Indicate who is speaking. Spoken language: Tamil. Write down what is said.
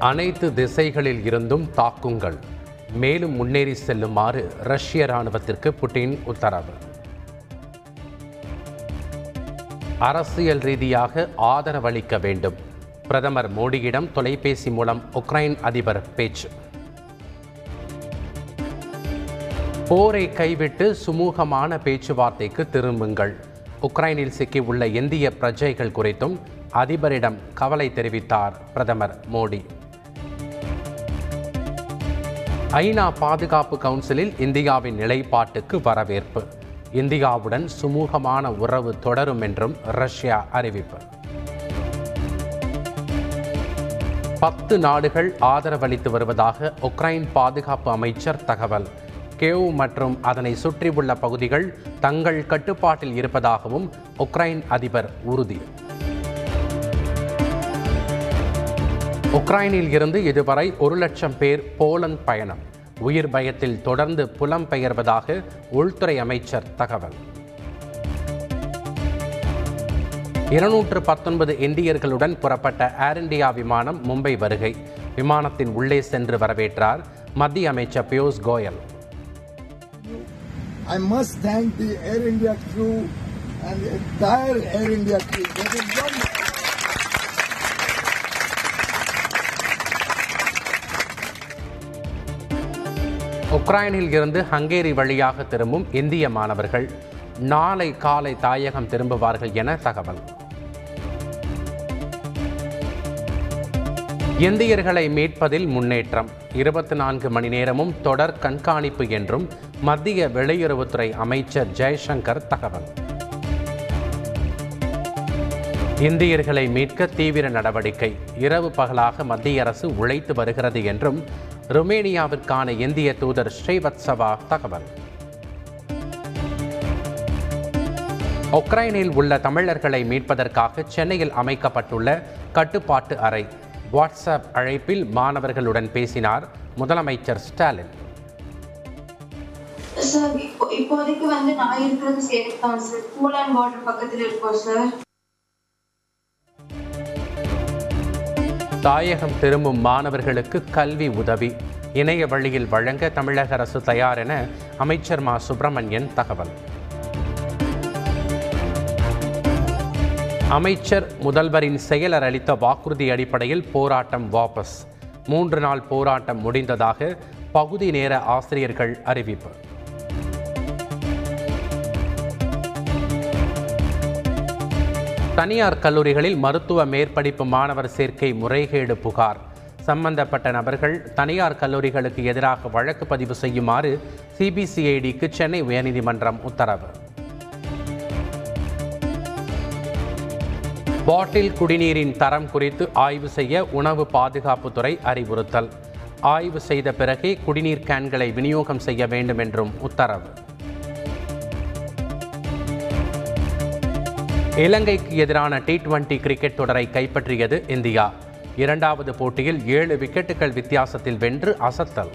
Speaker 1: அனைத்து திசைகளில் இருந்தும் தாக்குங்கள். மேலும் முன்னேறி செல்லுமாறு ரஷ்ய ராணுவத்திற்கு புட்டின் உத்தரவு. அரசியல் ரீதியாக ஆதரவளிக்க வேண்டும். பிரதமர் மோடியிடம் தொலைபேசி மூலம் உக்ரைன் அதிபர் பேச்சு. போரை கைவிட்டு சுமூகமான பேச்சுவார்த்தைக்கு திரும்புங்கள். உக்ரைனில் சிக்கியுள்ள இந்திய பிரஜைகள் குறித்தும் அதிபரிடம் கவலை தெரிவித்தார் பிரதமர் மோடி. ஐநா பாதுகாப்பு கவுன்சிலில் இந்தியாவின் நிலைப்பாட்டுக்கு வரவேற்பு. இந்தியாவுடன் சுமூகமான உறவு தொடரும் என்றும் ரஷ்யா அறிவிப்பு. பத்து நாடுகள் ஆதரவளித்து வருவதாக உக்ரைன் பாதுகாப்பு அமைச்சர் தகவல். கேவ் மற்றும் அதனை சுற்றியுள்ள பகுதிகள் தங்கள் கட்டுப்பாட்டில் இருப்பதாகவும் உக்ரைன் அதிபர் உறுதி. உக்ரைனில் இருந்து இதுவரை ஒரு லட்சம் பேர் போலந்து பயணம் உயிர் பயத்தில் தொடர்ந்து புலம்பெயர்வதாக உள்துறை அமைச்சர் தகவல் இருநூற்று பத்தொன்பது இந்தியர்களுடன் புறப்பட்ட ஏர் இண்டியா விமானம் மும்பை வருகை விமானத்தின் உள்ளே சென்று வரவேற்றார் மத்திய அமைச்சர் Piyush Goyal
Speaker 2: I must thank the Air India crew and the entire Air India crew. Wonderful.
Speaker 1: உக்ரைனில் இருந்து ஹங்கேரி வழியாக திரும்பும் இந்திய மாணவர்கள் நாளை காலை தாயகம் திரும்புவார்கள் என தகவல். இந்தியர்களை மீட்பதில் முன்னேற்றம். இருபத்தி நான்கு மணி நேரமும் தொடர் கண்காணிப்பு என்றும் மத்திய வெளியுறவுத்துறை அமைச்சர் ஜெய்சங்கர் தகவல். இந்தியர்களை மீட்க தீவிர நடவடிக்கை. இரவு பகலாக மத்திய அரசு உழைத்து வருகிறது என்றும் ருமேனியாவிற்கான இந்திய தூதர் ஸ்ரீவத்சவா தகவல். உக்ரைனில் உள்ள தமிழர்களை மீட்பதற்காக சென்னையில் அமைக்கப்பட்டுள்ள கட்டுப்பாட்டு அறை. வாட்ஸ்அப் அழைப்பில் மாணவர்களுடன் பேசினார் முதலமைச்சர் ஸ்டாலின்.
Speaker 3: சார் இப்போதைக்கு வந்து நான் இருக்கிறது சேஃப் தான் சார். கூல் பார்டர் பக்கத்தில் இருக்கோம் சார்.
Speaker 1: தாயகம் திரும்பும் மாணவர்களுக்கு கல்வி உதவி. இணைய வழியில் வழங்க தமிழக அரசு தயார் என அமைச்சர் மா. சுப்பிரமணியன் தகவல். அமைச்சர் முதல்வரின் செயலர் அளித்த வாக்குறுதி அடிப்படையில் போராட்டம் வாபஸ். மூன்று நாள் போராட்டம் முடிந்ததாக பகுதி நேர ஆசிரியர்கள் அறிவிப்பு. தனியார் கல்லூரிகளில் மருத்துவ மேற்படிப்பு மாணவர் சேர்க்கை முறைகேடு புகார். சம்பந்தப்பட்ட நபர்கள் தனியார் கல்லூரிகளுக்கு எதிராக வழக்கு பதிவு செய்யுமாறு சிபிசிஐடிக்கு சென்னை உயர்நீதிமன்றம் உத்தரவு. பாட்டில் குடிநீரின் தரம் குறித்து ஆய்வு செய்ய உணவு பாதுகாப்புத்துறை அறிவுறுத்தல். ஆய்வு செய்த பிறகே குடிநீர் கேன்களை விநியோகம் செய்ய வேண்டும் என்றும் உத்தரவு. இலங்கைக்கு எதிரான டி டுவெண்டி கிரிக்கெட் தொடரை கைப்பற்றியது இந்தியா. இரண்டாவது போட்டியில் ஏழு விக்கெட்டுகள் வித்தியாசத்தில் வென்று அசத்தல்.